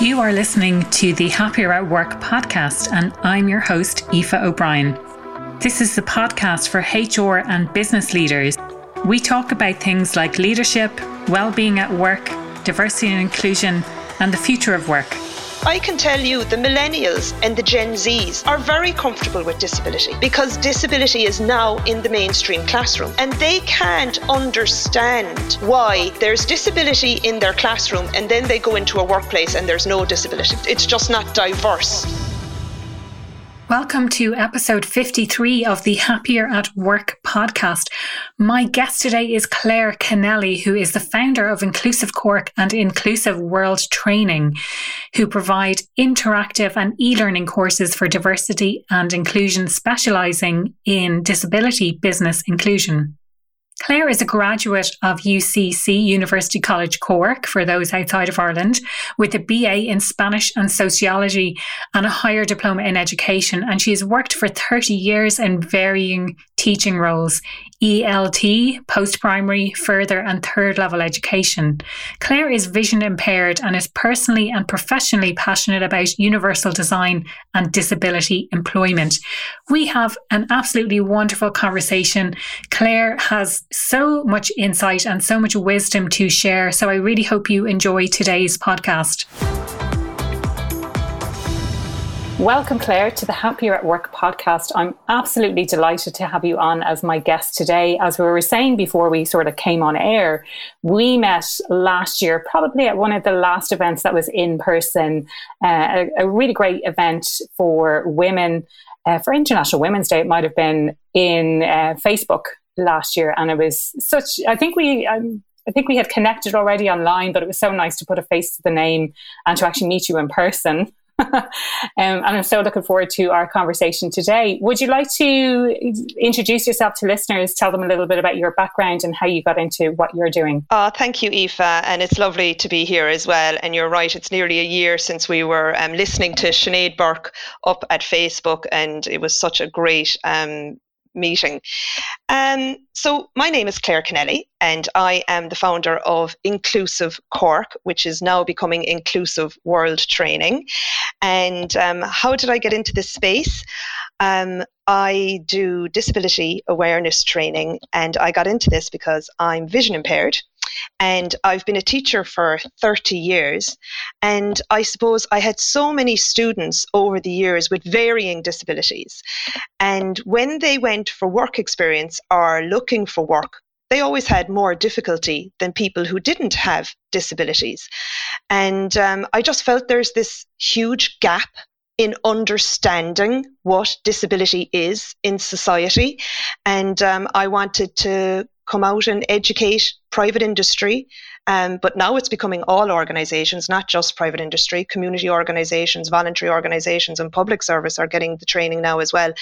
You are listening to the Happier at Work podcast, and I'm your host, Aoife O'Brien. This is the podcast for HR and business leaders. We talk about things like leadership, well-being at work, diversity and inclusion, and the future of work. I can tell you the millennials and the Gen Zs are very comfortable with disability because disability is now in the mainstream classroom and they can't understand why there's disability in their classroom and then they go into a workplace and there's no disability. It's just not diverse. Welcome to episode 53 of the Happier at Work podcast. My guest today is Clare Kennelly, who is the founder of Inclusive Cork and Inclusive World Training, who provide interactive and e learning courses for diversity and inclusion, specializing in disability business inclusion. Clare is a graduate of UCC, University College Cork, for those outside of Ireland, with a BA in Spanish and Sociology and a higher diploma in education. And she has worked for 30 years in varying teaching roles ELT, post primary, further, and third level education. Clare is vision impaired and is personally and professionally passionate about universal design and disability employment. We have an absolutely wonderful conversation. Clare has so much insight and so much wisdom to share. So I really hope you enjoy today's podcast. Welcome, Clare, to the Happier at Work podcast. I'm absolutely delighted to have you on as my guest today. As we were saying before we sort of came on air, we met last year, probably at one of the last events that was in person, uh, a, a, really great event for women. Uh, for International Women's Day, it might have been in uh, Facebook last year, and it was such. I think we. Um, I think we had connected already online, but it was so nice to put a face to the name and to actually meet you in person. um, and I'm so looking forward to our conversation today. Would you like to introduce yourself to listeners, tell them a little bit about your background and how you got into what you're doing? Uh, thank you, Aoife. And it's lovely to be here as well. And you're right, it's nearly a year since we were um, listening to Sinead Burke up at Facebook, and it was such a great um, meeting. Um, so, my name is Clare Kennelly, and I am the founder of Inclusive Cork, which is now becoming Inclusive World Training. And um, how did I get into this space? Um, I do disability awareness training, and I got into this because I'm vision impaired. And I've been a teacher for 30 years. And I suppose I had so many students over the years with varying disabilities. And when they went for work experience or looking for work, they always had more difficulty than people who didn't have disabilities. And um, I just felt there's this huge gap in understanding what disability is in society. And um, I wanted to come out and educate private industry. Um, but now it's becoming all organizations, not just private industry, community organizations, voluntary organizations, and public service are getting the training now as well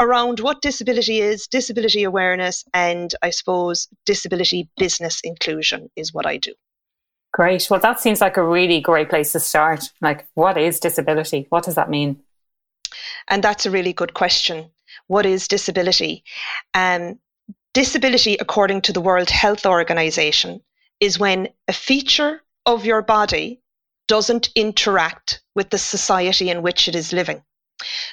around what disability is, disability awareness, and I suppose disability business inclusion is what I do. Great. Well, that seems like a really great place to start. Like, what is disability? What does that mean? And that's a really good question. What is disability? Um, Disability, according to the World Health Organization, is when a feature of your body doesn't interact with the society in which it is living.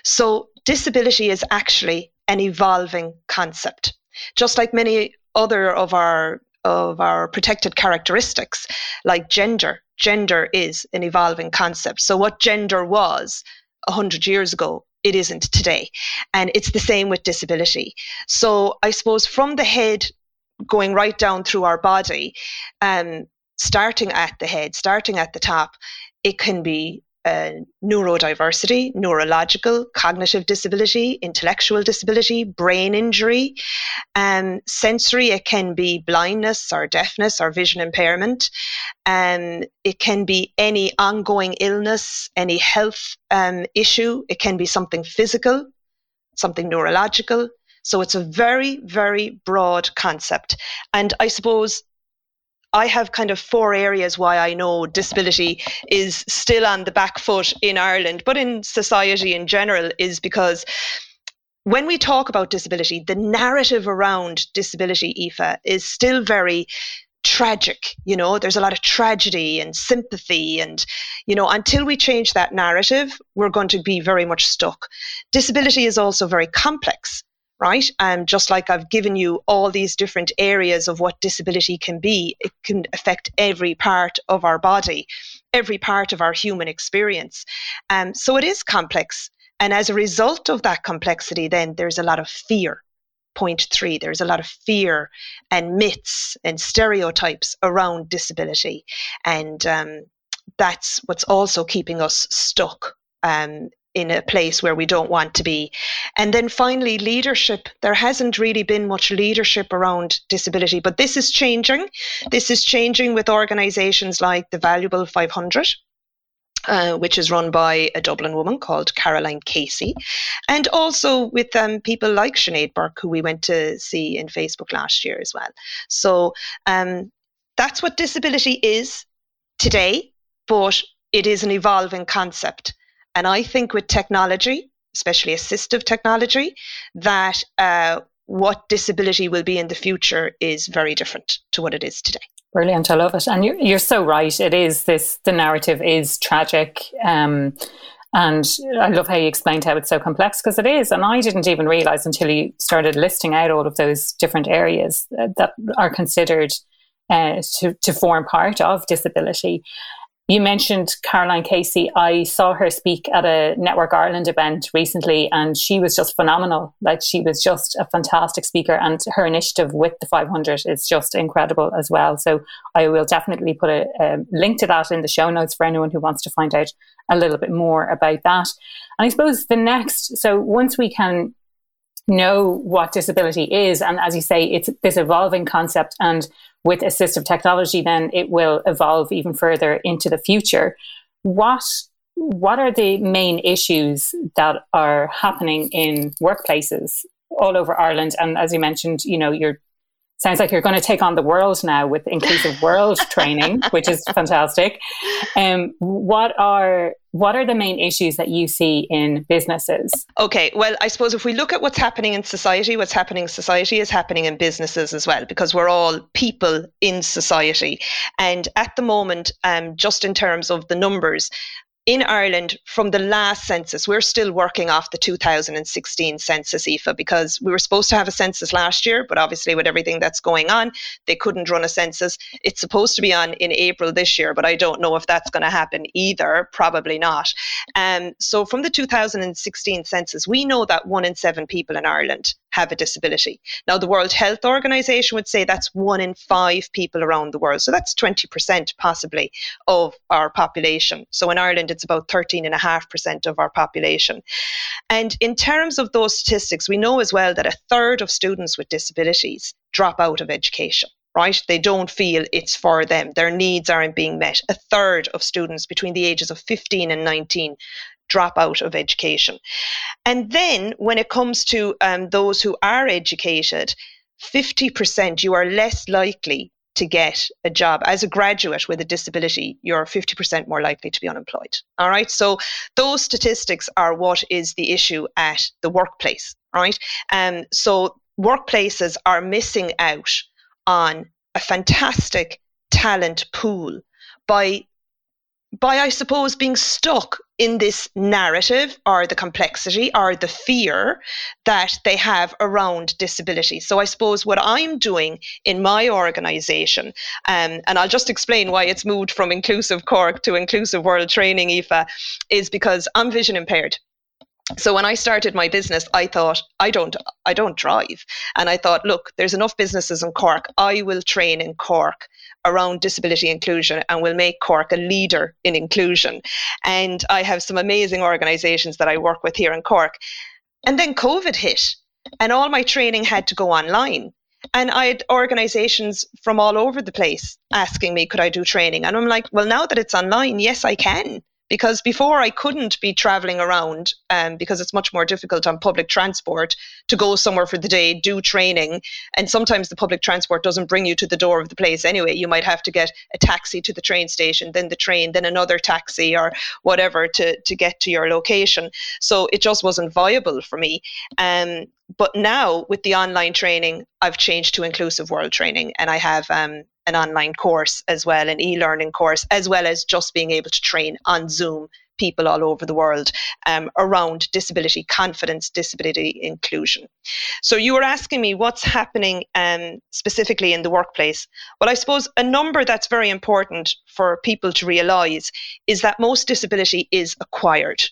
So, disability is actually an evolving concept. Just like many other of our of our protected characteristics, like gender. Gender is an evolving concept. So, what gender was 100 years ago it isn't today. And it's the same with disability. So I suppose from the head going right down through our body, um, starting at the head, starting at the top, it can be uh, neurodiversity, neurological, cognitive disability, intellectual disability, brain injury. Um, sensory, it can be blindness or deafness or vision impairment. Um, it can be any ongoing illness, any health um, issue. It can be something physical, something neurological. So it's a very, very broad concept. And I suppose I have kind of four areas why I know disability is still on the back foot in Ireland, but in society in general, is because when we talk about disability, the narrative around disability, Aoife, is still very tragic. You know, there's a lot of tragedy and sympathy. And, you know, until we change that narrative, we're going to be very much stuck. Disability is also very complex right? And just like I've given you all these different areas of what disability can be, it can affect every part of our body, every part of our human experience. Um, so it is complex. And as a result of that complexity, then there's a lot of fear point three. There's a lot of fear and myths and stereotypes around disability. And um, that's what's also keeping us stuck um, in a place where we don't want to be. And then finally, leadership. There hasn't really been much leadership around disability, but this is changing. This is changing with organizations like the Valuable 500. Uh, which is run by a Dublin woman called Caroline Casey, and also with um, people like Sinead Burke, who we went to see in Facebook last year as well. So um, that's what disability is today, but it is an evolving concept. And I think with technology, especially assistive technology, that uh, what disability will be in the future is very different to what it is today. Brilliant. I love it. And you're, you're so right. It is this, the narrative is tragic. Um, and I love how you explained how it's so complex because it is. And I didn't even realize until you started listing out all of those different areas that are considered uh, to, to form part of disability. You mentioned Caroline Casey. I saw her speak at a Network Ireland event recently, and she was just phenomenal. Like, she was just a fantastic speaker, and her initiative with the 500 is just incredible as well. So, I will definitely put a, a link to that in the show notes for anyone who wants to find out a little bit more about that. And I suppose the next, so once we can know what disability is. And as you say, it's this evolving concept. And with assistive technology, then it will evolve even further into the future. What what are the main issues that are happening in workplaces all over Ireland? And as you mentioned, you know, you're sounds like you're going to take on the world now with inclusive world training, which is fantastic. Um, what are what are the main issues that you see in businesses? Okay, well, I suppose if we look at what's happening in society, what's happening in society is happening in businesses as well, because we're all people in society. And at the moment, um, just in terms of the numbers, in Ireland from the last census, we're still working off the 2016 census, Aoife, because we were supposed to have a census last year, but obviously with everything that's going on, they couldn't run a census. It's supposed to be on in April this year, but I don't know if that's going to happen either. Probably not. Um, so from the 2016 census, we know that one in seven people in Ireland have a disability. Now, the World Health Organization would say that's one in five people around the world. So that's 20% possibly of our population. So in Ireland, it's about 13.5% of our population. And in terms of those statistics, we know as well that a third of students with disabilities drop out of education right? They don't feel it's for them. Their needs aren't being met. A third of students between the ages of 15 and 19 drop out of education. And then when it comes to um, those who are educated, 50% you are less likely to get a job. As a graduate with a disability you're 50% more likely to be unemployed. All right? So those statistics are what is the issue at the workplace right? Um, so workplaces are missing out on a fantastic talent pool by by, I suppose, being stuck in this narrative or the complexity or the fear that they have around disability. So, I suppose what I'm doing in my organization, um, and I'll just explain why it's moved from Inclusive Cork to Inclusive World Training, Aoife, is because I'm vision impaired. So when i started my business i thought i don't i don't drive. And i thought look there's enough businesses in cork. I will train in cork around disability inclusion and will make cork a leader in inclusion. And i have some amazing organizations that i work with here in cork. And then covid hit and all my training had to go online. And I had organizations from all over the place asking me, could I do training? And I'm like, well, now that it's online, yes, I can because before I couldn't be traveling around um, because it's much more difficult on public transport to go somewhere for the day, do training. And sometimes the public transport doesn't bring you to the door of the place anyway. You might have to get a taxi to the train station, then the train, then another taxi or whatever to, to get to your location. So it just wasn't viable for me. Um, but now with the online training, I've changed to inclusive world training and I have um, an online course as well, an e learning course, as well as just being able to train on Zoom people all over the world um, around disability confidence, disability inclusion. So you were asking me what's happening um, specifically in the workplace. Well, I suppose a number that's very important for people to realize is that most disability is acquired.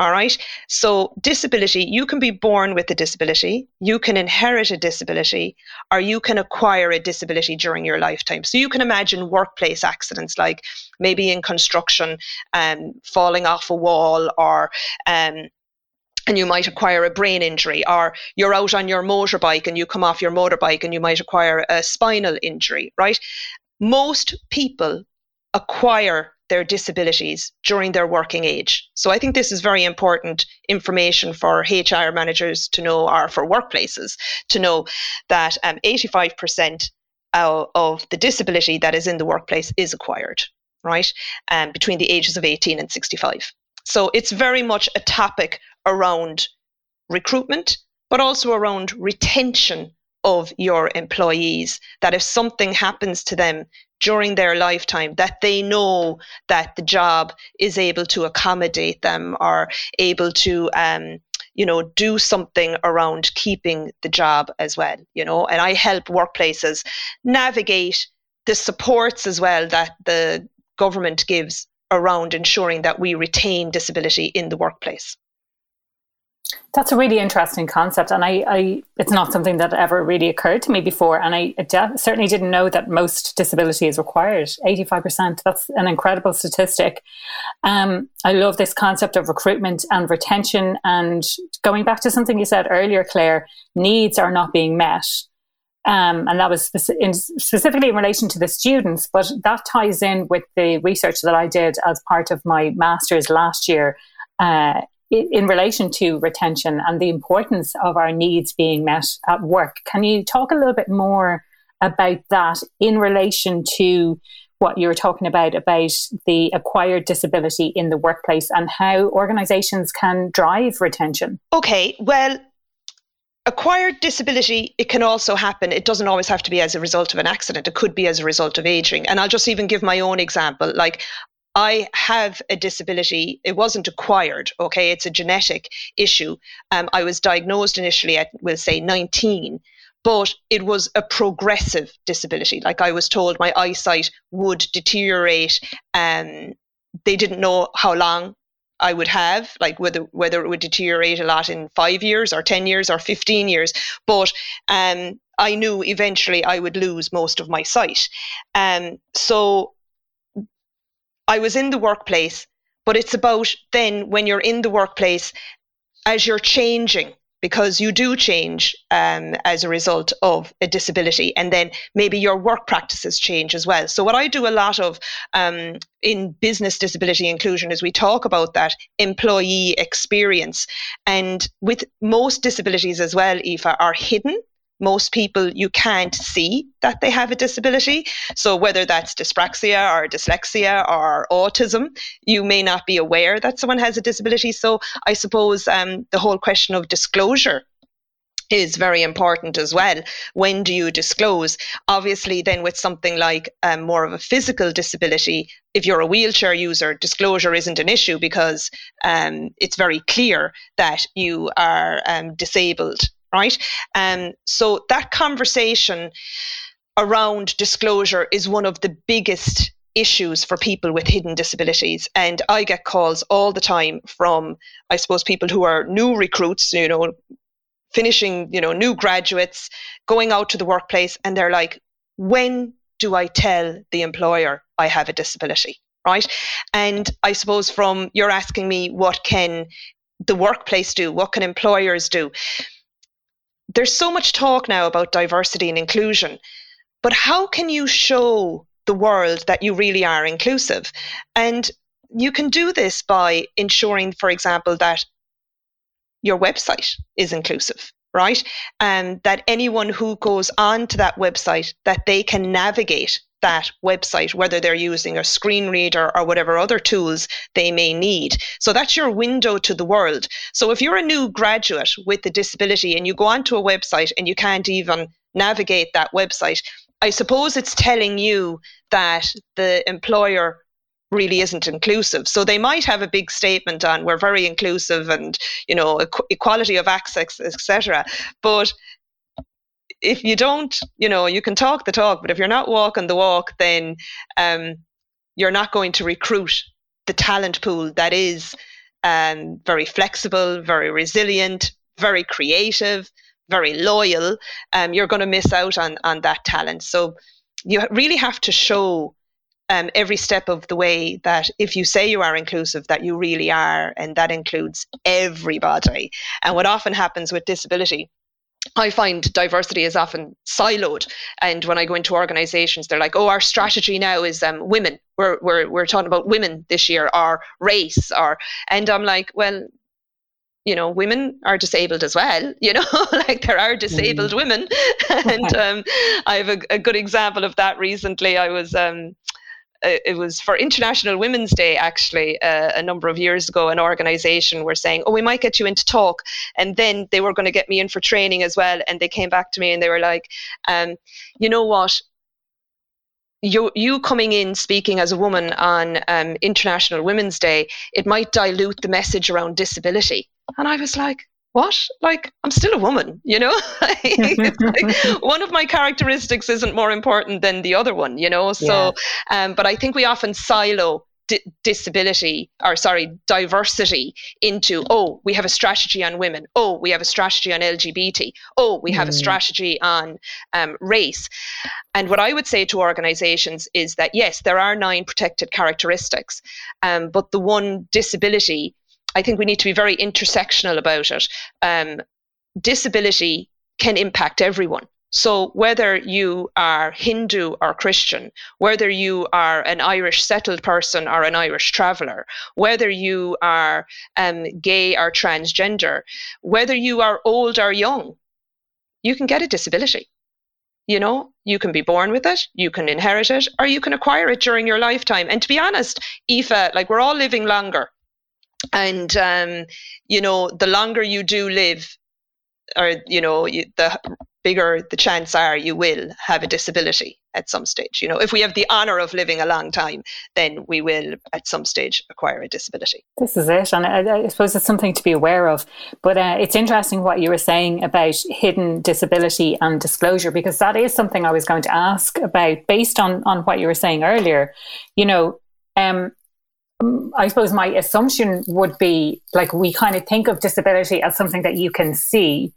All right. So, disability, you can be born with a disability, you can inherit a disability, or you can acquire a disability during your lifetime. So, you can imagine workplace accidents like maybe in construction, um, falling off a wall, or um, and you might acquire a brain injury, or you're out on your motorbike and you come off your motorbike and you might acquire a spinal injury, right? Most people acquire their disabilities during their working age. So I think this is very important information for HR managers to know or for workplaces to know that um, 85% of the disability that is in the workplace is acquired, right? Um, between the ages of 18 and 65. So it's very much a topic around recruitment, but also around retention of your employees that if something happens to them during their lifetime that they know that the job is able to accommodate them or able to um, you know do something around keeping the job as well you know? And i help workplaces navigate the supports as well that the government gives around ensuring that we retain disability in the workplace that's a really interesting concept, and I, I, it's not something that ever really occurred to me before. And I de- certainly didn't know that most disability is required. Eighty-five percent. That's an incredible statistic. Um, I love this concept of recruitment and retention. And going back to something you said earlier, Clare, needs are not being met. Um, and that was in, specifically in relation to the students, but that ties in with the research that I did as part of my master's last year uh, in relation to retention and the importance of our needs being met at work. Can you talk a little bit more about that in relation to what you were talking about about the acquired disability in the workplace and how organizations can drive retention? Okay, well, acquired disability it can also happen it doesn't always have to be as a result of an accident it could be as a result of aging and i'll just even give my own example like I have a disability. It wasn't acquired, okay? It's a genetic issue. Um, I was diagnosed initially at, we'll say, 19, but it was a progressive disability. Like I was told my eyesight would deteriorate. Um, they didn't know how long I would have, like whether whether it would deteriorate a lot in five years or ten years or fifteen years. But um, I knew eventually I would lose most of my sight. Um, so I was in the workplace, but it's about then when you're in the workplace, as you're changing, because you do change um, as a result of a disability, and then maybe your work practices change as well. So, what I do a lot of um, in business disability inclusion is we talk about that employee experience, and with most disabilities as well, Aoife, are hidden most people you can't see that they have a disability. So whether that's dyspraxia or dyslexia or autism, you may not be aware that someone has a disability. So I suppose um, the whole question of disclosure is very important as well. When do you disclose? Obviously, then with something like um, more of a physical disability, if you're a wheelchair user, disclosure isn't an issue because um, it's very clear that you are um, disabled right? Um, so that conversation around disclosure is one of the biggest issues for people with hidden disabilities. And I get calls all the time from, I suppose, people who are new recruits, you know, finishing, you know, new graduates, going out to the workplace, and they're like, when do I tell the employer I have a disability? Right. And I suppose from you're asking me, what can the workplace do? What can employers do? There's so much talk now about diversity and inclusion, but how can you show the world that you really are inclusive? And you can do this by ensuring, for example, that your website is inclusive right and that anyone who goes on to that website that they can navigate that website, whether they're using a screen reader or whatever other tools they may need. So that's your window to the world. So if you're a new graduate with a disability and you go onto a website and you can't even navigate that website, I suppose it's telling you that the employer really isn't inclusive. So they might have a big statement on we're very inclusive and you know equality of access, etc. But if you don't, you know, you can talk the talk, but if you're not walking the walk, then um, you're not going to recruit the talent pool that is um, very flexible, very resilient, very creative, very loyal. Um, you're going to miss out on on that talent. So you really have to show um, every step of the way that if you say you are inclusive, that you really are, and that includes everybody. And what often happens with disability I find diversity is often siloed. And when I go into organizations, they're like, oh, our strategy now is um, women. We're, we're, we're talking about women this year, or race, or, and I'm like, well, you know, women are disabled as well, you know, like there are disabled mm. women. and um, I have a, a, good example of that recently. I was, um, it was for International Women's Day, actually, uh, a number of years ago, an organization were saying, Oh, we might get you in to talk. And then they were going to get me in for training as well. And they came back to me and they were like, um, You know what? You, you coming in speaking as a woman on um, International Women's Day, it might dilute the message around disability. And I was like, what? Like, I'm still a woman, you know? like, one of my characteristics isn't more important than the other one, you know? So, yeah. um, but I think we often silo disability or sorry diversity into oh we have a strategy on women oh we have a strategy on lgbt oh we have mm. a strategy on um, race and what i would say to organizations is that yes there are nine protected characteristics um, but the one disability I think we need to be very intersectional about it. Um, disability can impact everyone. So, whether you are Hindu or Christian, whether you are an Irish settled person or an Irish traveller, whether you are um, gay or transgender, whether you are old or young, you can get a disability. You know, you can be born with it, you can inherit it, or you can acquire it during your lifetime. And to be honest, Aoife, like we're all living longer and um, you know the longer you do live or you know the bigger the chance are you will have a disability at some stage. You know if we have the honor of living a long time then we will at some stage acquire a disability. This is it and i, I suppose it's something to be aware of. But uh, it's interesting what you were saying about hidden disability and disclosure because that is something i was going to ask about based on on what you were saying earlier. You know um, Um, I suppose my assumption would be like we kind of think of disability as something that you can see.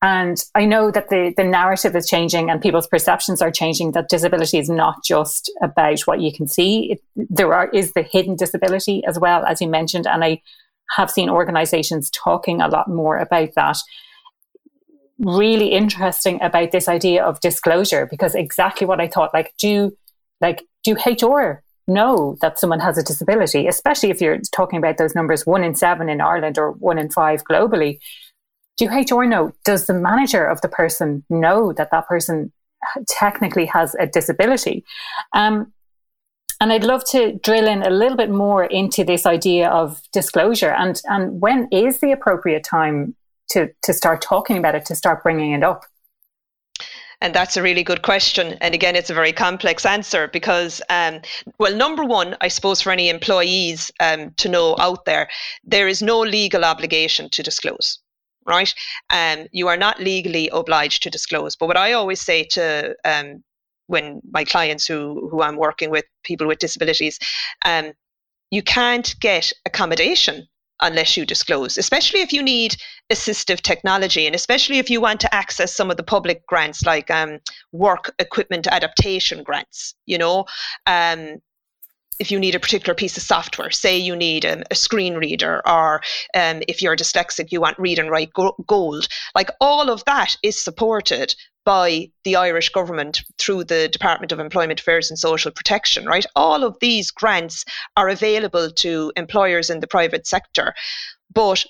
And I know that the, the narrative is changing and people's perceptions are changing that disability is not just about what you can see. It, there are, is the hidden disability as well, as you mentioned. And I have seen organizations talking a lot more about that. Really interesting about this idea of disclosure because exactly what I thought, like, do, like, do HR know that someone has a disability, especially if you're talking about those numbers one in seven in Ireland or one in five globally. Do HR know? Does the manager of the person know that that person technically has a disability? Um, and I'd love to drill in a little bit more into this idea of disclosure and, and when is the appropriate time to, to start talking about it, to start bringing it up? And that's a really good question. And again, it's a very complex answer because, um, well, number one, I suppose for any employees um, to know out there, there is no legal obligation to disclose. Right, um, you are not legally obliged to disclose. But what I always say to um, when my clients who who I'm working with, people with disabilities, um, you can't get accommodation unless you disclose, especially if you need assistive technology and especially if you want to access some of the public grants like um, work equipment adaptation grants, you know. Um, if you need a particular piece of software, say you need um, a screen reader, or um, if you're dyslexic, you want read and write gold, like all of that is supported by the Irish government through the Department of Employment Affairs and Social Protection, right? All of these grants are available to employers in the private sector, but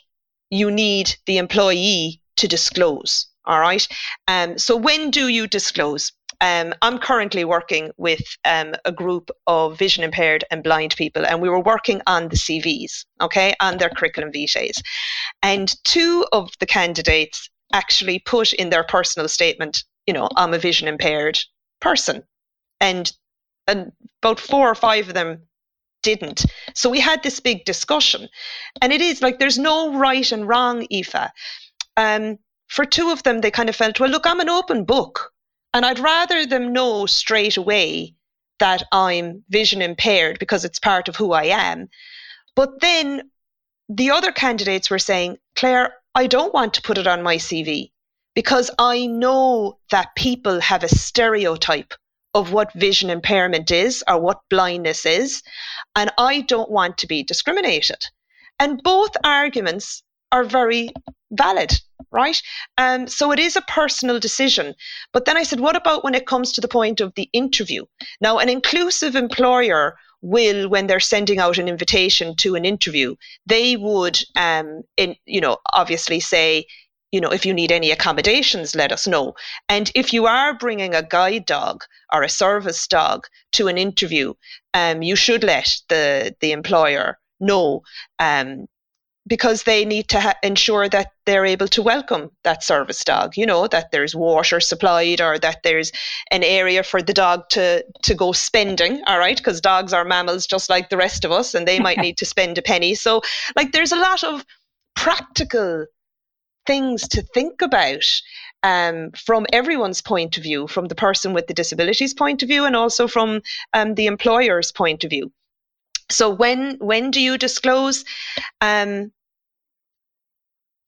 you need the employee to disclose. All right. Um, so when do you disclose? Um, I'm currently working with um, a group of vision impaired and blind people, and we were working on the CVs, okay, on their curriculum vitae. And two of the candidates actually put in their personal statement, you know, I'm a vision impaired person. And, and about four or five of them didn't. So we had this big discussion. And it is like there's no right and wrong, Aoife. Um, for two of them, they kind of felt, well, look, I'm an open book. And I'd rather them know straight away that I'm vision impaired because it's part of who I am. But then the other candidates were saying, Clare, I don't want to put it on my CV because I know that people have a stereotype of what vision impairment is or what blindness is, and I don't want to be discriminated. And both arguments are very valid, right? Um, so it is a personal decision. But then I said, what about when it comes to the point of the interview? Now, an inclusive employer will, when they're sending out an invitation to an interview, they would, um, in, you know, obviously say, you know, if you need any accommodations, let us know. And if you are bringing a guide dog or a service dog to an interview, um, you should let the the employer know um, because they need to ha- ensure that they're able to welcome that service dog you know that there's water supplied or that there's an area for the dog to to go spending all right because dogs are mammals just like the rest of us and they might need to spend a penny so like there's a lot of practical things to think about um, from everyone's point of view, from the person with the disabilities point of view, and also from um, the employer's point of view. So when when do you disclose? Um,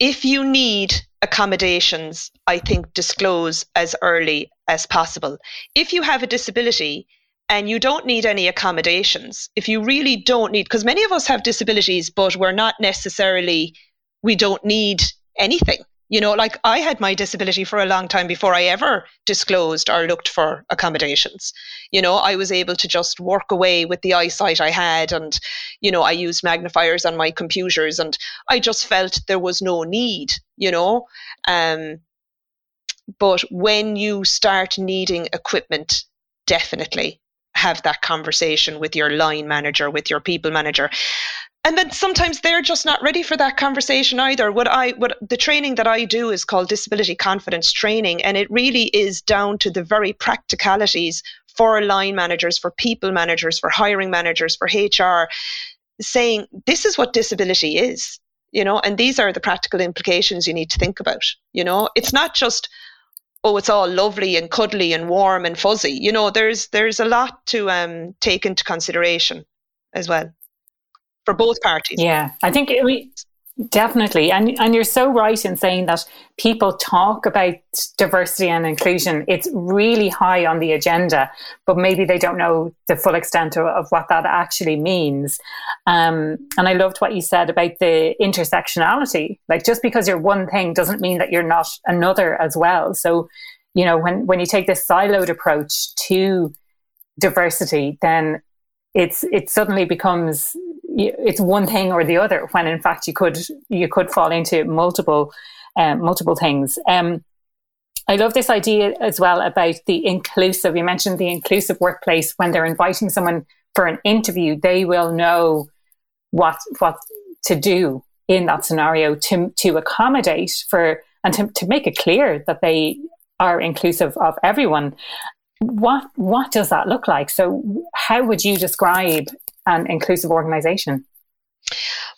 if you need accommodations, I think disclose as early as possible. If you have a disability and you don't need any accommodations, if you really don't need, because many of us have disabilities, but we're not necessarily, we don't need anything. You know, like I had my disability for a long time before I ever disclosed or looked for accommodations. You know, I was able to just work away with the eyesight I had, and, you know, I used magnifiers on my computers, and I just felt there was no need, you know. Um, but when you start needing equipment, definitely have that conversation with your line manager, with your people manager and then sometimes they're just not ready for that conversation either. What i what the training that i do is called disability confidence training and it really is down to the very practicalities for line managers for people managers for hiring managers for hr saying this is what disability is you know and these are the practical implications you need to think about you know? It's not just oh it's all lovely and cuddly and warm and fuzzy. You know there's there's a lot to um, take into consideration as well for both parties. Yeah, I think we definitely, and and you're so right in saying that people talk about diversity and inclusion. It's really high on the agenda, but maybe they don't know the full extent of, of what that actually means. Um, and I loved what you said about the intersectionality. Like just because you're one thing doesn't mean that you're not another as well. So you know when when you take this siloed approach to diversity, then it's it suddenly becomes it's one thing or the other when in fact you could you could fall into multiple um, multiple things. Um, I love this idea as well about the inclusive. You mentioned the inclusive workplace when they're inviting someone for an interview, they will know what what to do in that scenario to to accommodate for and to, to make it clear that they are inclusive of everyone. What what does that look like? So how would you describe an inclusive organization?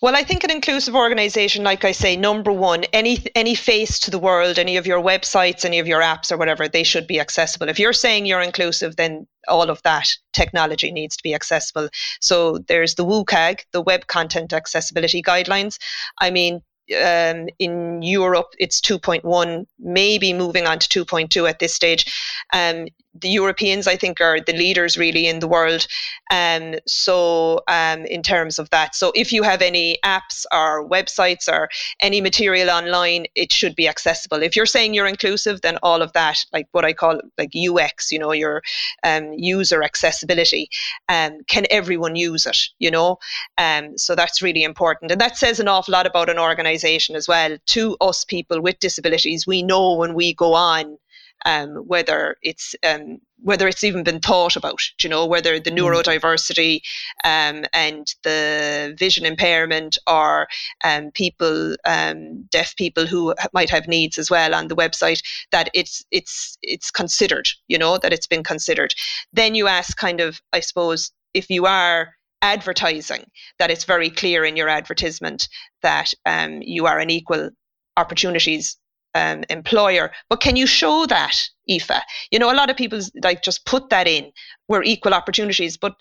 Well, I think an inclusive organization, like I say, number one, any any face to the world, any of your websites, any of your apps or whatever, they should be accessible. If you're saying you're inclusive, then all of that technology needs to be accessible. So there's the WCAG, the Web Content Accessibility Guidelines. I mean, um, in Europe, it's 2.1, maybe moving on to 2.2 at this stage. Um, the Europeans, I think, are the leaders really in the world. Um, so, um, in terms of that, so if you have any apps or websites or any material online, it should be accessible. If you're saying you're inclusive, then all of that, like what I call like UX, you know, your um, user accessibility, um, can everyone use it? You know, um, so that's really important, and that says an awful lot about an organisation as well. To us people with disabilities, we know when we go on um, whether it's um, whether it's even been thought about, you know, whether the mm. neurodiversity um, and the vision impairment or um, people, um, deaf people who might have needs as well on the website, that it's it's it's considered, you know, that it's been considered. Then you ask, kind of, I suppose, if you are advertising, that it's very clear in your advertisement that um, you are an equal opportunities um, employer. But can you show that, Aoife? You know, a lot of people like just put that in. We're equal opportunities, but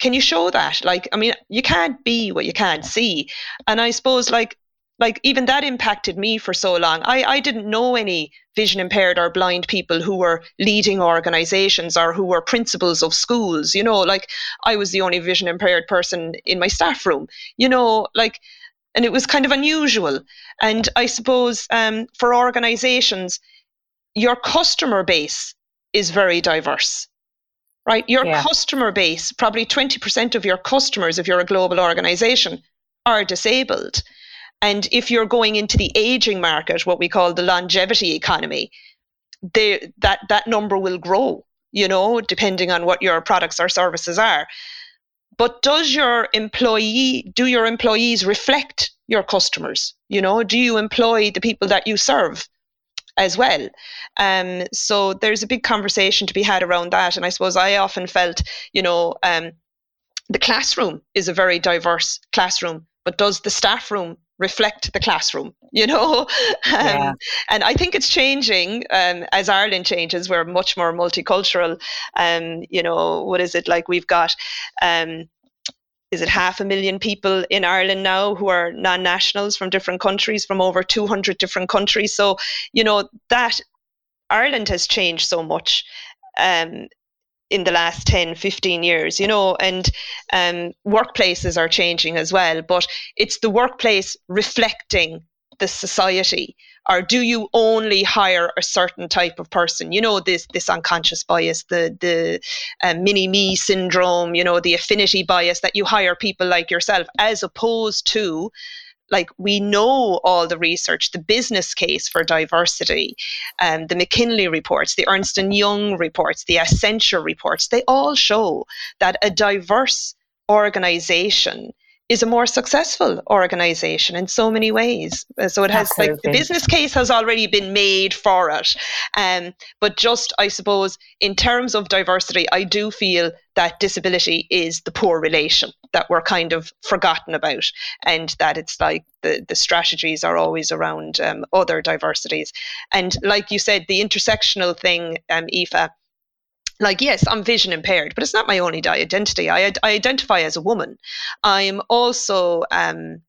can you show that? Like, I mean, you can't be what you can't see. And I suppose, like, like even that impacted me for so long. I, I didn't know any vision impaired or blind people who were leading organizations or who were principals of schools. You know, like I was the only vision impaired person in my staff room. You know, like and it was kind of unusual. And I suppose um, for organizations, your customer base is very diverse, right? Your yeah. customer base, probably 20% of your customers, if you're a global organization, are disabled. And if you're going into the aging market, what we call the longevity economy, they, that, that number will grow, you know, depending on what your products or services are. But does your employee, do your employees reflect your customers? You know, do you employ the people that you serve? as well. Um, so there's a big conversation to be had around that. And I suppose I often felt, you know, um, the classroom is a very diverse classroom, but does the staff room reflect the classroom? You know, um, yeah. and I think it's changing um, as Ireland changes. We're much more multicultural. Um, you know, what is it like? We've got um, is it half a million people in Ireland now who are non nationals from different countries, from over 200 different countries. So, you know, that Ireland has changed so much. Um, in the last 10 15 years you know and um, workplaces are changing as well but it's the workplace reflecting the society. Or do you only hire a certain type of person? You know this this unconscious bias the the uh, mini me syndrome you know the affinity bias that you hire people like yourself as opposed to like we know all the research, the business case for diversity, um, the McKinsey reports, the Ernst and Young reports, the Accenture reports, they all show that a diverse organization is a more successful organization in so many ways. Uh, so it has Absolutely. like the business case has already been made for it. Um, but just I suppose in terms of diversity, I do feel that disability is the poor relation that we're kind of forgotten about, and that it's like the the strategies are always around um, other diversities. And like you said, the intersectional thing, um, Aoife like yes i'm vision impaired but it's not my only identity. I, I identify as a woman. I'm also um,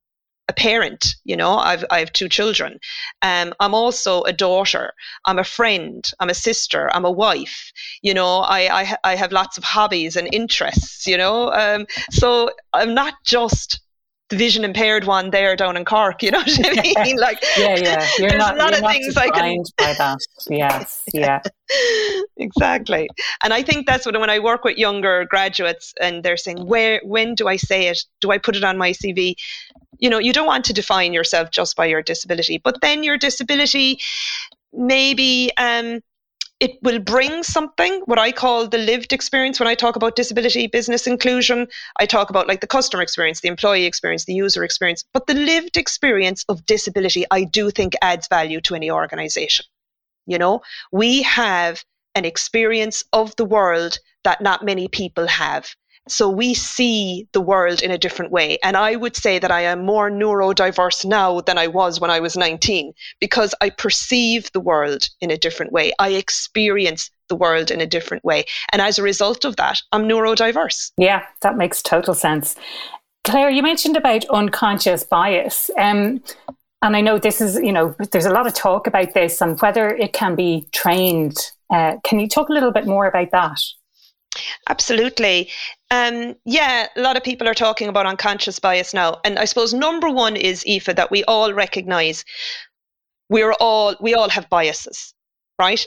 a parent you know I've, i have two children. Um, i'm also a daughter. I'm a friend. I'm a sister. I'm a wife. You know i, I, I have lots of hobbies and interests you know um, so i'm not just the vision impaired one there down in Cork. You know what I mean? Like, yeah, yeah. You're there's not, a lot of things I can. by that. Yes, yeah. exactly. And I think that's what when I work with younger graduates and they're saying, "Where? When do I say it? Do I put it on my CV?" You know, you don't want to define yourself just by your disability, but then your disability maybe um, it will bring something, what I call the lived experience. When I talk about disability business inclusion, I talk about like the customer experience, the employee experience, the user experience. But the lived experience of disability, I do think adds value to any organization. You know, we have an experience of the world that not many people have. So we see the world in a different way. And I would say that I am more neurodiverse now than I was when I was 19 because I perceive the world in a different way. I experience the world in a different way. And as a result of that, I'm neurodiverse. Yeah, that makes total sense. Clare, you mentioned about unconscious bias. Um, and I know this is, you know, there's a lot of talk about this and whether it can be trained. Uh, can you talk a little bit more about that? Absolutely. Um, yeah, a lot of people are talking about unconscious bias now. And I suppose number one is, Aoife, that we all recognize we're all, we all have biases, right?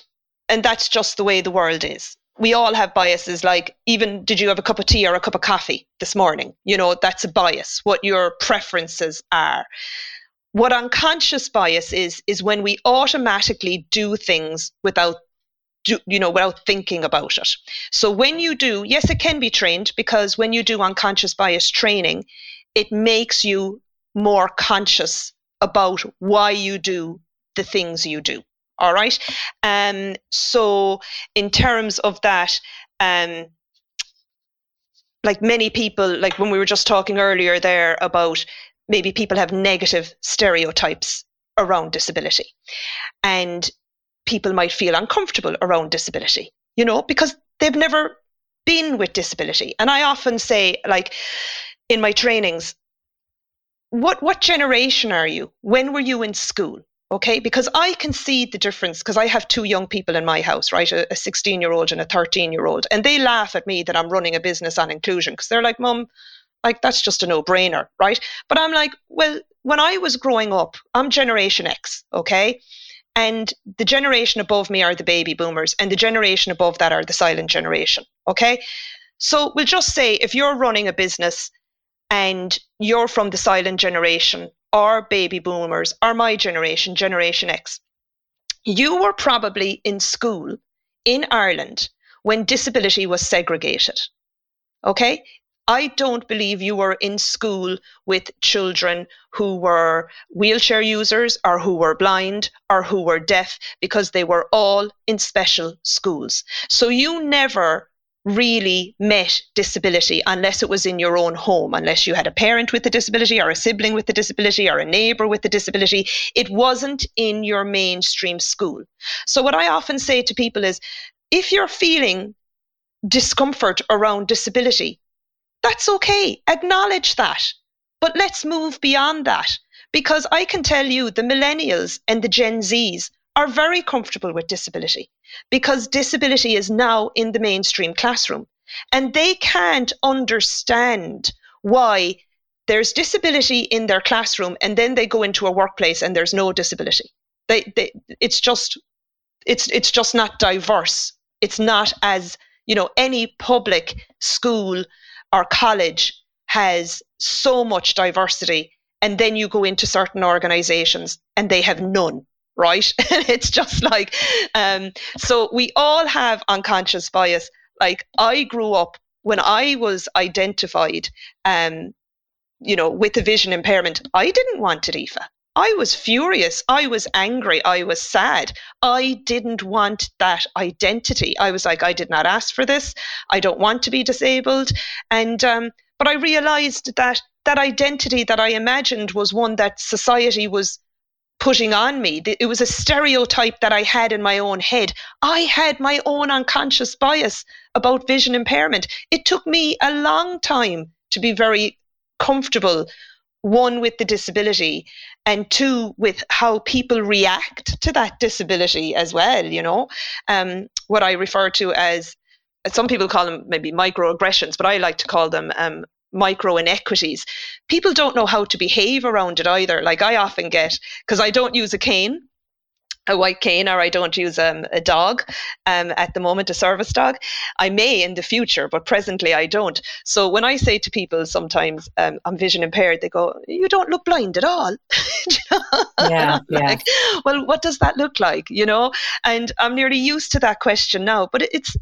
And that's just the way the world is. We all have biases, like even did you have a cup of tea or a cup of coffee this morning? You know, that's a bias, what your preferences are. What unconscious bias is, is when we automatically do things without do, you know, without thinking about it. So when you do, yes, it can be trained because when you do unconscious bias training, it makes you more conscious about why you do the things you do. All right. Um, so in terms of that, um, like many people, like when we were just talking earlier there about maybe people have negative stereotypes around disability. And people might feel uncomfortable around disability, you know, because they've never been with disability. And I often say, like in my trainings, what what generation are you? When were you in school? Okay, because I can see the difference because I have two young people in my house, right? A 16 year old and a 13 year old. And they laugh at me that I'm running a business on inclusion because they're like, Mum, like that's just a no brainer, right? But I'm like, well, when I was growing up, I'm Generation X, okay? And the generation above me are the baby boomers, and the generation above that are the silent generation. Okay. So we'll just say if you're running a business and you're from the silent generation, or baby boomers, or my generation, Generation X, you were probably in school in Ireland when disability was segregated. Okay. I don't believe you were in school with children who were wheelchair users or who were blind or who were deaf because they were all in special schools. So you never really met disability unless it was in your own home, unless you had a parent with a disability or a sibling with a disability or a neighbor with a disability. It wasn't in your mainstream school. So, what I often say to people is if you're feeling discomfort around disability, that's okay. Acknowledge that. But let's move beyond that because I can tell you the millennials and the Gen Zs are very comfortable with disability because disability is now in the mainstream classroom and they can't understand why there's disability in their classroom and then they go into a workplace and there's no disability. They, they, it's just it's it's just not diverse. It's not as you know any public school our college has so much diversity and then you go into certain organizations and they have none right it's just like um, so we all have unconscious bias like i grew up when i was identified um, you know with a vision impairment i didn't want it Aoife. I was furious. I was angry. I was sad. I didn't want that identity. I was like, I did not ask for this. I don't want to be disabled. And, um, but I realized that that identity that I imagined was one that society was putting on me. It was a stereotype that I had in my own head. I had my own unconscious bias about vision impairment. It took me a long time to be very comfortable one with the disability and two with how people react to that disability as well you know? Um, what i refer to as some people call them maybe microaggressions but i like to call them um, micro inequities. People don't know how to behave around it either. Like i often get because i don't use a cane a white cane or I don't use um, a dog um, at the moment, a service dog. I may in the future, but presently I don't. So when I say to people sometimes um, I'm vision impaired, they go, You don't look blind at all. yeah, yeah. Like, well, what does that look like? You know? And I'm nearly used to that question now, but it's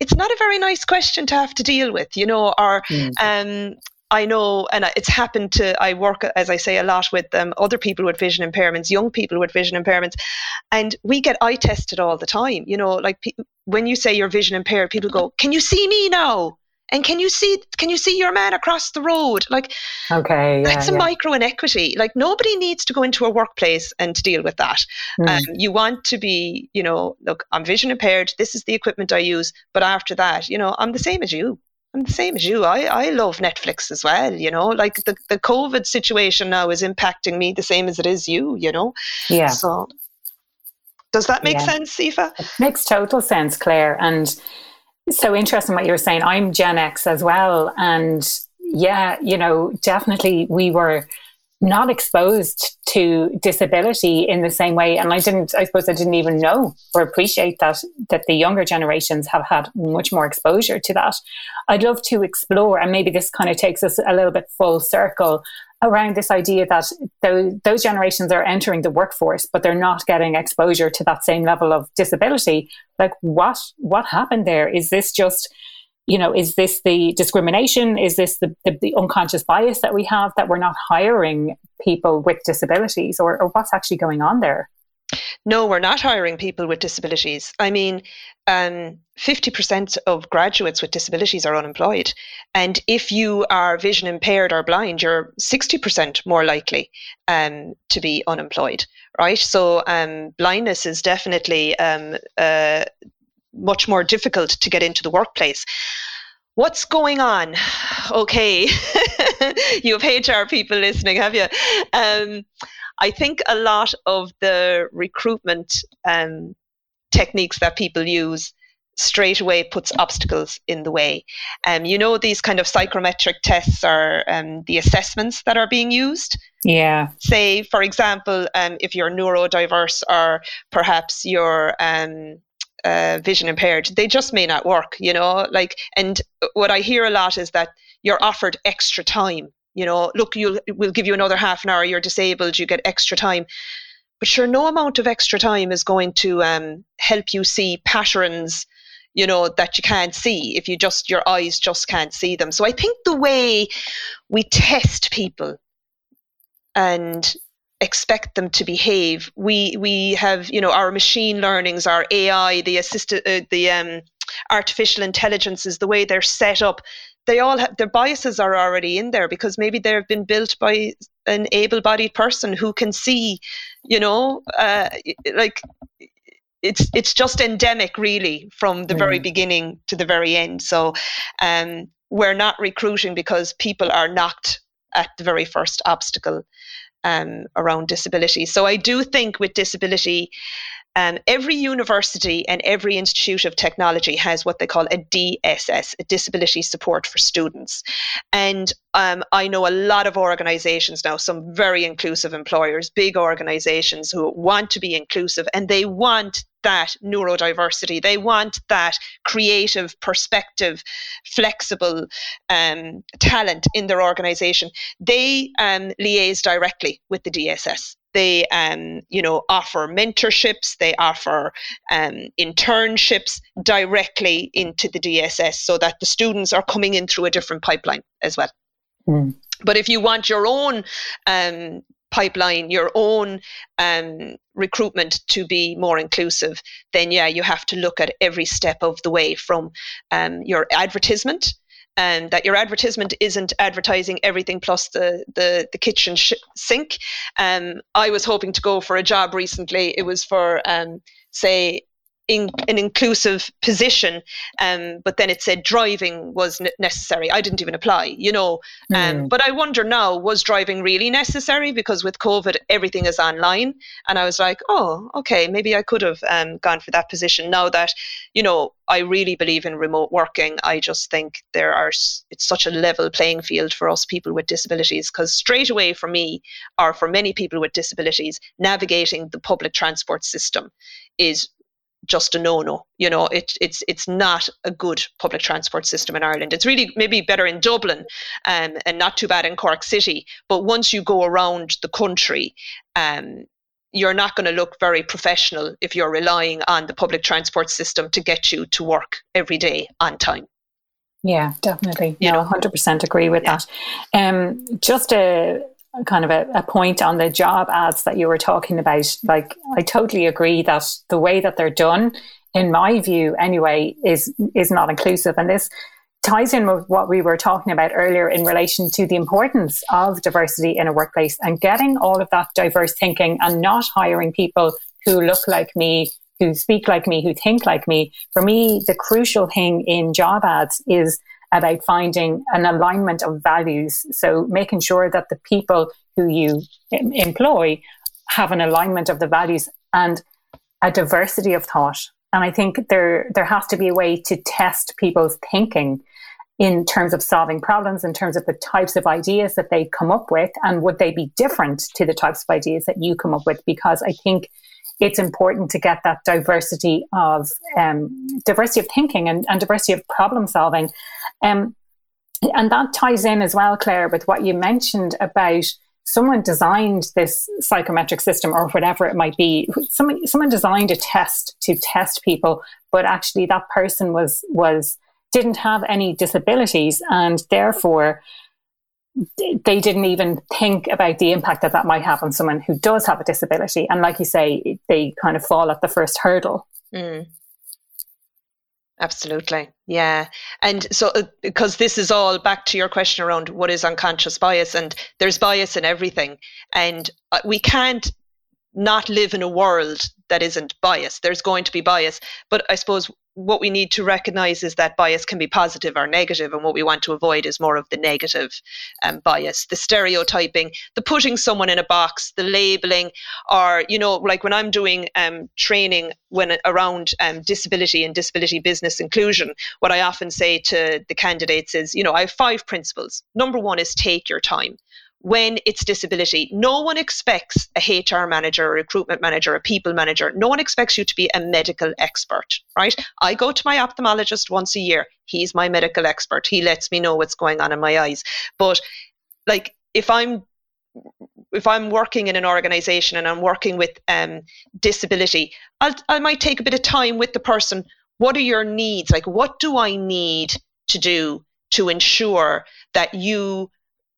it's not a very nice question to have to deal with, you know, or mm. um, I know, and it's happened to, I work, as I say, a lot with um, other people with vision impairments, young people with vision impairments, and we get eye tested all the time. You know, like pe- when you say you're vision impaired, people go, Can you see me now? And can you see can you see your man across the road? Like okay, yeah, that's a yeah. micro inequity. Like nobody needs to go into a workplace and to deal with that. Mm. Um, you want to be, you know, look, I'm vision impaired. This is the equipment I use. But after that, you know, I'm the same as you. I'm the same as you. I, I love Netflix as well, you know. Like the, the COVID situation now is impacting me the same as it is you, you know. Yeah. So does that make yeah. sense, Aoife? It makes total sense, Clare. And so interesting what you were saying. I'm Gen X as well. And yeah, you know, definitely we were not exposed to disability in the same way. And I didn't, I suppose I didn't even know or appreciate that, that the younger generations have had much more exposure to that. I'd love to explore, and maybe this kind of takes us a little bit full circle around this idea that those, those generations are entering the workforce, but they're not getting exposure to that same level of disability. Like, what what happened there? Is this just you know, is this the discrimination? Is this the, the, the, unconscious bias that we have that we're not hiring people with disabilities, or, or what's actually going on there? No, we're not hiring people with disabilities. I mean, um, 50% of graduates with disabilities are unemployed. And if you are vision impaired or blind, you're 60% more likely um, to be unemployed, right? So, um, blindness is definitely um, uh, much more difficult to get into the workplace. What's going on? Okay, you have HR people listening, have you? Um, I think a lot of the recruitment um, techniques that people use straight away puts obstacles in the way. Um, you know, these kind of psychometric tests are um, the assessments that are being used. Yeah. Say, for example, um, if you're neurodiverse or perhaps you're um, uh, vision impaired, they just may not work, you know, like, and what I hear a lot is that you're offered extra time you know, look, you'll we'll give you another half an hour. You're disabled. You get extra time. But sure, no amount of extra time is going to um, help you see patterns, you know, that you can't see if you just your eyes just can't see them. So I think the way we test people and expect them to behave, we we have you know our machine learnings, our AI, the assisted, uh, the um, artificial intelligences, the way they're set up they all have their biases are already in there because maybe they've been built by an able-bodied person who can see you know uh, like it's it's just endemic really from the very beginning to the very end. So um, we're not recruiting because people are knocked at the very first obstacle um, around disability. So i do think with disability um, every university and every institute of technology has what they call a DSS, a disability support for students. And um, I know a lot of organizations now, some very inclusive employers, big organizations who want to be inclusive and they want that neurodiversity. They want that creative perspective, flexible um, talent in their organization. They um, liaise directly with the DSS. They, um, you know, offer mentorships. They offer um, internships directly into the DSS, so that the students are coming in through a different pipeline as well. Mm. But if you want your own um, pipeline, your own um, recruitment to be more inclusive, then yeah, you have to look at every step of the way from um, your advertisement and that your advertisement isn't advertising everything plus the the, the kitchen sh- sink. Um, I was hoping to go for a job recently. It was for um, say in, an inclusive position, um, but then it said driving was n- necessary. I didn't even apply, you know. Um, mm. But I wonder now, was driving really necessary? Because with COVID, everything is online. And I was like, oh, okay, maybe I could have um, gone for that position. Now that, you know, I really believe in remote working, I just think there are, it's such a level playing field for us people with disabilities. Because straight away for me, or for many people with disabilities, navigating the public transport system is just a no-no. You know, it, it's it's not a good public transport system in Ireland. It's really maybe better in Dublin um, and not too bad in Cork City. But once you go around the country, um, you're not going to look very professional if you're relying on the public transport system to get you to work every day on time. Yeah, definitely. You no, know, 100% agree with yeah. that. Um, just a kind of a, a, point on the job ads that you were talking about. Like, I totally agree that the way that they're done, in my view, anyway, is is not inclusive. And this ties in with what we were talking about earlier in relation to the importance of diversity in a workplace and getting all of that diverse thinking and not hiring people who look like me, who speak like me, who think like me. For me, the crucial thing in job ads is about finding an alignment of values. So making sure that the people who you employ have an alignment of the values and a diversity of thought. And I think there there has to be a way to test people's thinking in terms of solving problems, in terms of the types of ideas that they come up with, and would they be different to the types of ideas that you come up with? Because I think it's important to get that diversity of um, diversity of thinking and, and, diversity of problem solving. Um, and that ties in as well, Clare, with what you mentioned about someone designed this psychometric system or whatever it might be. Someone, someone designed a test to test people, but actually that person was, was, didn't have any disabilities and therefore they didn't even think about the impact that that might have on someone who does have a disability. And like you say, they kind of fall at the first hurdle. Mm. Absolutely. Yeah. And so, uh, because this is all back to your question around what is unconscious bias, and there's bias in everything. And uh, we can't not live in a world that isn't biased. There's going to be bias. But I suppose what we need to recognize is that bias can be positive or negative, and what we want to avoid is more of the negative um, bias, the stereotyping, the putting someone in a box, the labeling, or you know, like when I'm doing um, training when around um, disability and disability business inclusion, what I often say to the candidates is, you know, I have five principles. Number one is take your time when it's disability. No one expects a HR manager, a recruitment manager, a people manager. No one expects you to be a medical expert, right? I go to my ophthalmologist once a year. He's my medical expert. He lets me know what's going on in my eyes. But like if I'm if I'm working in an organization and I'm working with um, disability, I'll, I might take a bit of time with the person. What are your needs? Like, what do I need to do to ensure that you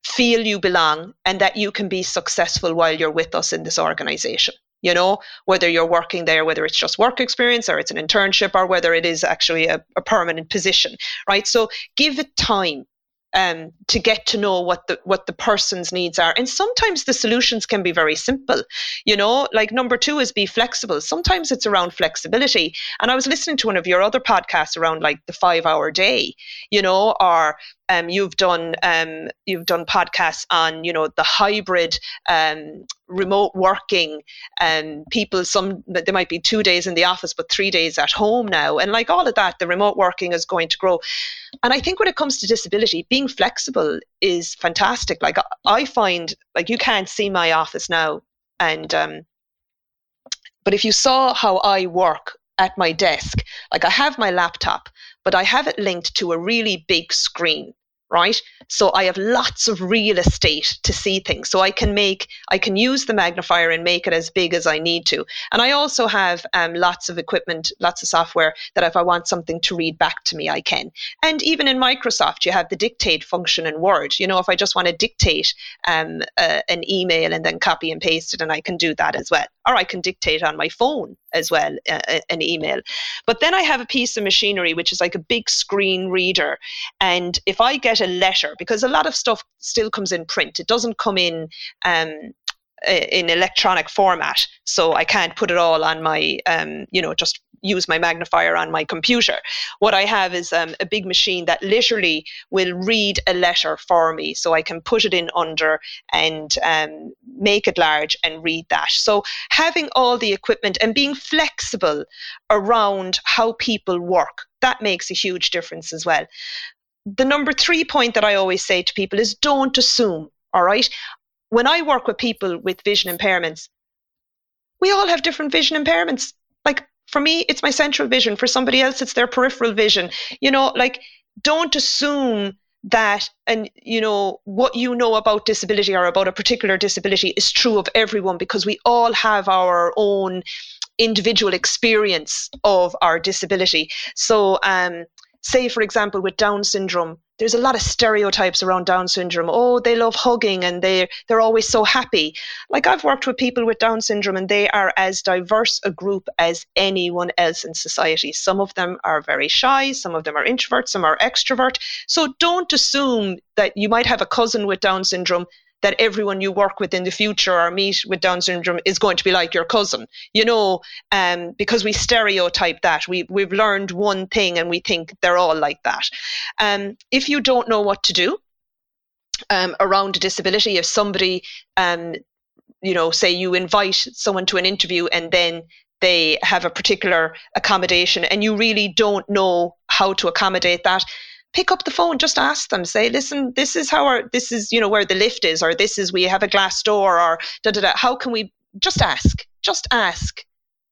feel you belong and that you can be successful while you're with us in this organization you know? Whether you're working there whether it's just work experience or it's an internship or whether it is actually a, a permanent position right? So give it time um, to get to know what the what the person's needs are. And sometimes the solutions can be very simple you know like number two is be flexible. Sometimes it's around flexibility. And i was listening to one of your other podcasts around like the five hour day you know or um, you've done um, you've done podcasts on you know the hybrid um, remote working and people some there might be two days in the office but three days at home now. And like all of that the remote working is going to grow. And i think when it comes to disability being flexible is fantastic. Like i find like you can't see my office now. And um, but if you saw how i work at my desk like i have my laptop but i have it linked to a really big screen right? So I have lots of real estate to see things. So I can make, I can use the magnifier and make it as big as I need to. And I also have um, lots of equipment, lots of software that if I want something to read back to me, I can. And even in Microsoft, you have the dictate function in Word. You know, if I just want to dictate um, uh, an email and then copy and paste it, and I can do that as well. Or I can dictate on my phone as well, uh, an email. But then I have a piece of machinery which is like a big screen reader. And if I get a letter, because a lot of stuff still comes in print, it doesn't come in um, in electronic format so i can't put it all on my um, you know just use my magnifier on my computer. What I have is um, a big machine that literally will read a letter for me. So I can put it in under and um, make it large and read that. So having all the equipment and being flexible around how people work, that makes a huge difference as well. The number three point that I always say to people is don't assume, all right? When I work with people with vision impairments, we all have different vision impairments. Like for me, it's my central vision. For somebody else, it's their peripheral vision. You know, like don't assume that and you know what you know about disability or about a particular disability is true of everyone because we all have our own individual experience of our disability so um, say for example with down syndrome there's a lot of stereotypes around Down syndrome. Oh, they love hugging and they they're always so happy. Like I've worked with people with Down syndrome and they are as diverse a group as anyone else in society. Some of them are very shy, some of them are introverts, some are extrovert. So don't assume that you might have a cousin with Down syndrome that everyone you work with in the future or meet with Down syndrome is going to be like your cousin, you know, um, because we stereotype that. We, we've learned one thing and we think they're all like that. Um, if you don't know what to do um, around a disability, if somebody, um, you know, say you invite someone to an interview and then they have a particular accommodation and you really don't know how to accommodate that, pick up the phone, just ask them, say, listen, this is how our, this is, you know, where the lift is, or this is, we have a glass door, or da da da. How can we just ask, just ask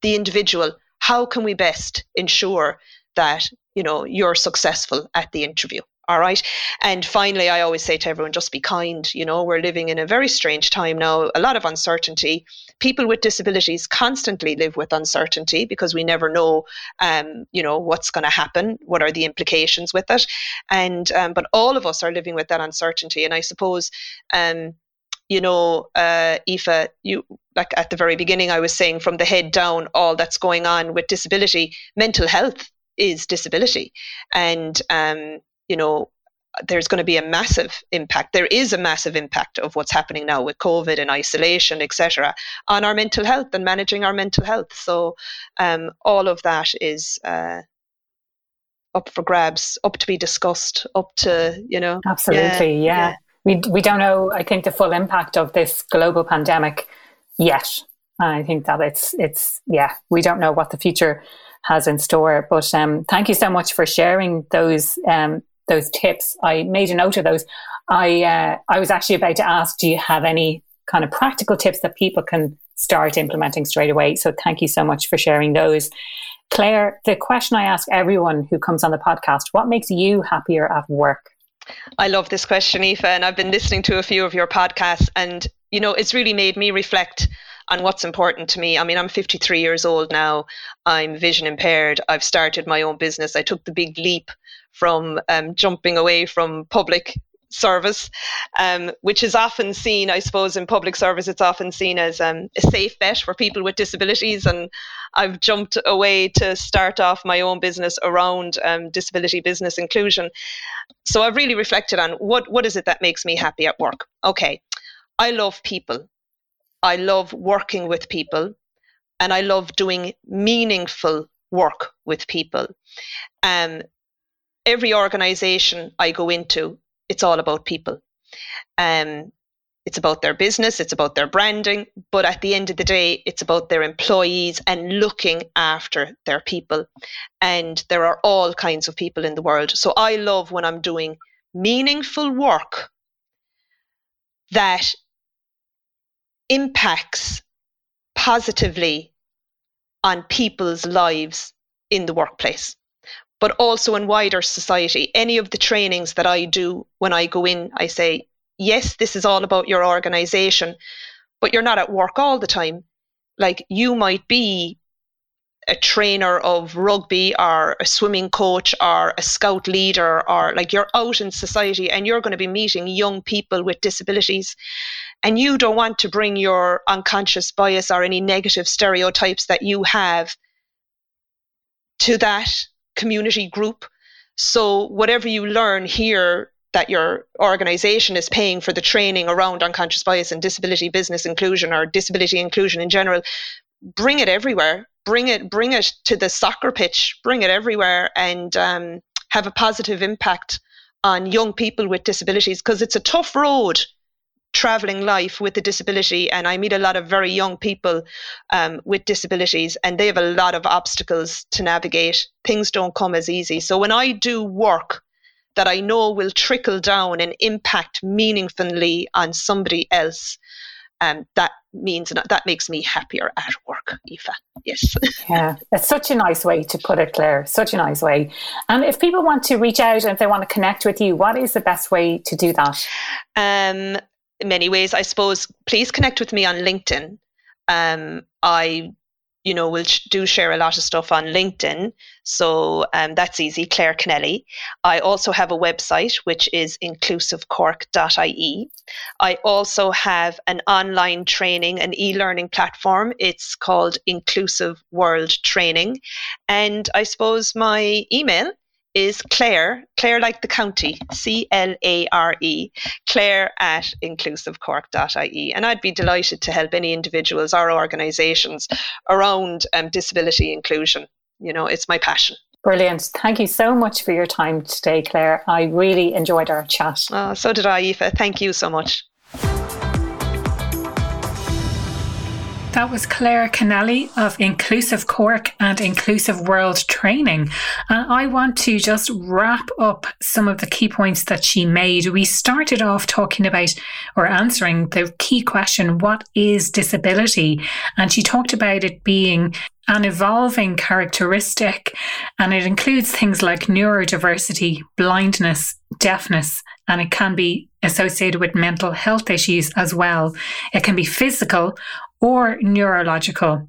the individual, how can we best ensure that, you know, you're successful at the interview? All right. And finally, I always say to everyone, just be kind. You know, we're living in a very strange time now, a lot of uncertainty. People with disabilities constantly live with uncertainty because we never know, um, you know, what's going to happen, what are the implications with it. And, um, but all of us are living with that uncertainty. And I suppose, um, you know, uh, Aoife, you like at the very beginning, I was saying from the head down, all that's going on with disability, mental health is disability, and um, you know, there's going to be a massive impact. There is a massive impact of what's happening now with COVID and isolation, etc., on our mental health and managing our mental health. So, um, all of that is uh, up for grabs, up to be discussed, up to you know. Absolutely, yeah. yeah. We we don't know. I think the full impact of this global pandemic yet. I think that it's it's yeah. We don't know what the future has in store. But um, thank you so much for sharing those um, those tips. I made a note of those. I uh, I was actually about to ask, do you have any kind of practical tips that people can start implementing straight away? So thank you so much for sharing those. Clare, the question I ask everyone who comes on the podcast: What makes you happier at work? I love this question, Aoife, and I've been listening to a few of your podcasts, and you know, it's really made me reflect on what's important to me. I mean, I'm 53 years old now. I'm vision impaired. I've started my own business. I took the big leap from um, jumping away from public service, um, which is often seen, I suppose, in public service, it's often seen as um, a safe bet for people with disabilities. And I've jumped away to start off my own business around um, disability business inclusion. So I've really reflected on what, what is it that makes me happy at work? Okay, I love people. I love working with people and I love doing meaningful work with people. Um, every organization I go into, it's all about people. Um, it's about their business, it's about their branding, but at the end of the day, it's about their employees and looking after their people. And there are all kinds of people in the world. So I love when I'm doing meaningful work that impacts positively on people's lives in the workplace, but also in wider society. Any of the trainings that I do when I go in, I say, yes, this is all about your organization, but you're not at work all the time. Like you might be a trainer of rugby or a swimming coach or a scout leader or like you're out in society and you're going to be meeting young people with disabilities and you don't want to bring your unconscious bias or any negative stereotypes that you have to that community group. So, whatever you learn here that your organization is paying for the training around unconscious bias and disability business inclusion or disability inclusion in general, bring it everywhere. Bring it, bring it to the soccer pitch. Bring it everywhere, and um, have a positive impact on young people with disabilities because it's a tough road traveling life with a disability and i meet a lot of very young people um, with disabilities and they have a lot of obstacles to navigate things don't come as easy so when i do work that i know will trickle down and impact meaningfully on somebody else um, that means that makes me happier at work, Aoife Yes. yeah, it's such a nice way to put it, Clare. Such a nice way. And if people want to reach out and if they want to connect with you, what is the best way to do that? Um, many ways. I suppose please connect with me on LinkedIn. Um, I, you know, will sh- do share a lot of stuff on LinkedIn, so um, that's easy. Clare Kennelly. I also have a website which is inclusivecork.ie. I also have an online training, an e-learning platform. It's called Inclusive World Training, and I suppose my email is Clare, Clare like the county, C L A R E, Clare at inclusivecork.ie. And I'd be delighted to help any individuals or organisations around um, disability inclusion. You know, it's my passion. Brilliant. Thank you so much for your time today, Clare. I really enjoyed our chat. Oh, so did I, Aoife. Thank you so much. That was Clare Kennelly of Inclusive Cork and Inclusive World Training. And I want to just wrap up some of the key points that she made. We started off talking about or answering the key question what is disability? And she talked about it being an evolving characteristic, and it includes things like neurodiversity, blindness, deafness, and it can be associated with mental health issues as well. It can be physical or neurological.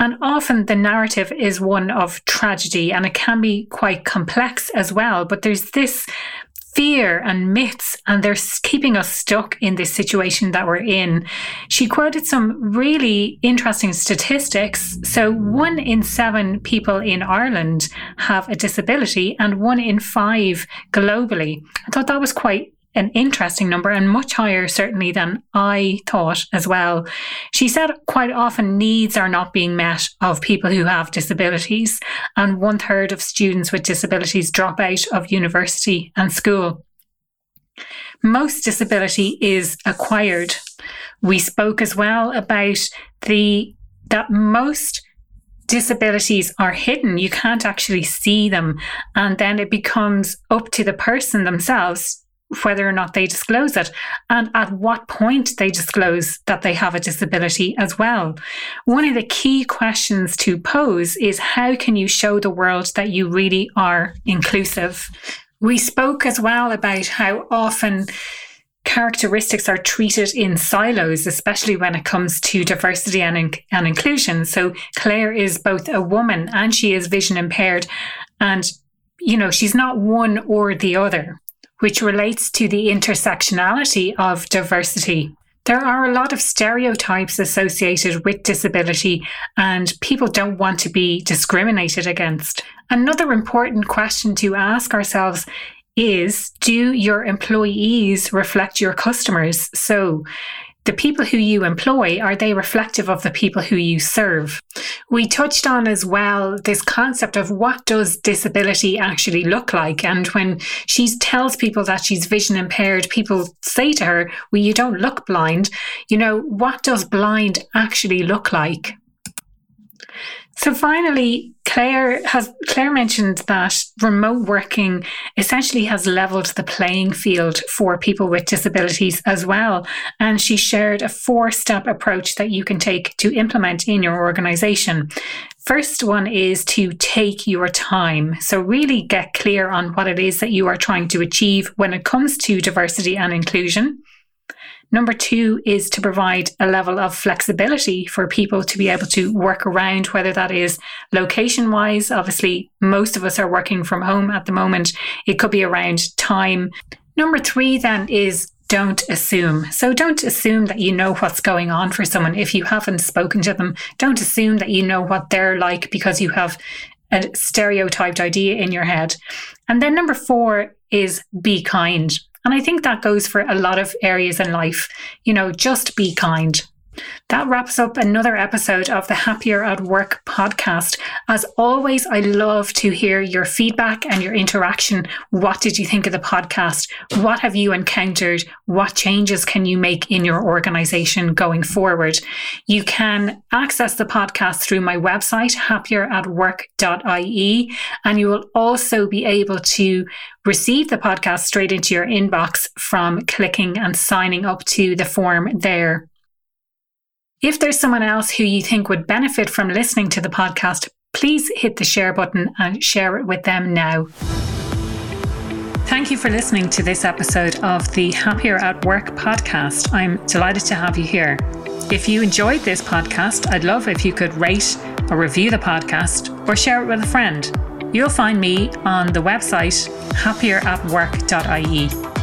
And often the narrative is one of tragedy and it can be quite complex as well. But there's this fear and myths, and they're keeping us stuck in this situation that we're in. She quoted some really interesting statistics. So, one in seven people in Ireland have a disability, and one in five globally. I thought that was quite an interesting number and much higher, certainly, than I thought as well. She said quite often needs are not being met of people who have disabilities, and one third of students with disabilities drop out of university and school. Most disability is acquired. We spoke as well about the that most disabilities are hidden. You can't actually see them. And then it becomes up to the person themselves whether or not they disclose it and at what point they disclose that they have a disability as well. One of the key questions to pose is how can you show the world that you really are inclusive? We spoke as well about how often characteristics are treated in silos, especially when it comes to diversity and, in- and inclusion. So Clare is both a woman and she is vision impaired. And, you know, she's not one or the other which relates to the intersectionality of diversity. There are a lot of stereotypes associated with disability, and people don't want to be discriminated against. Another important question to ask ourselves is Do your employees reflect your customers? So, the people who you employ, are they reflective of the people who you serve? We touched on as well this concept of what does disability actually look like? And when she tells people that she's vision impaired, people say to her, well, you don't look blind. You know, what does blind actually look like? So finally, Clare has Clare mentioned that remote working essentially has leveled the playing field for people with disabilities as well. And she shared a four-step approach that you can take to implement in your organization. First one is to take your time. So really get clear on what it is that you are trying to achieve when it comes to diversity and inclusion. Number two is to provide a level of flexibility for people to be able to work around, whether that is location wise. Obviously, most of us are working from home at the moment. It could be around time. Number three, then, is don't assume. So don't assume that you know what's going on for someone if you haven't spoken to them. Don't assume that you know what they're like because you have a stereotyped idea in your head. And then number four is be kind. And I think that goes for a lot of areas in life. You know, just be kind. That wraps up another episode of the Happier at Work podcast. As always, I love to hear your feedback and your interaction. What did you think of the podcast? What have you encountered? What changes can you make in your organization going forward? You can access the podcast through my website, happieratwork.ie, and you will also be able to receive the podcast straight into your inbox from clicking and signing up to the form there. If there's someone else who you think would benefit from listening to the podcast, please hit the share button and share it with them now. Thank you for listening to this episode of the Happier at Work podcast. I'm delighted to have you here. If you enjoyed this podcast, I'd love if you could rate or review the podcast or share it with a friend. You'll find me on the website happieratwork.ie.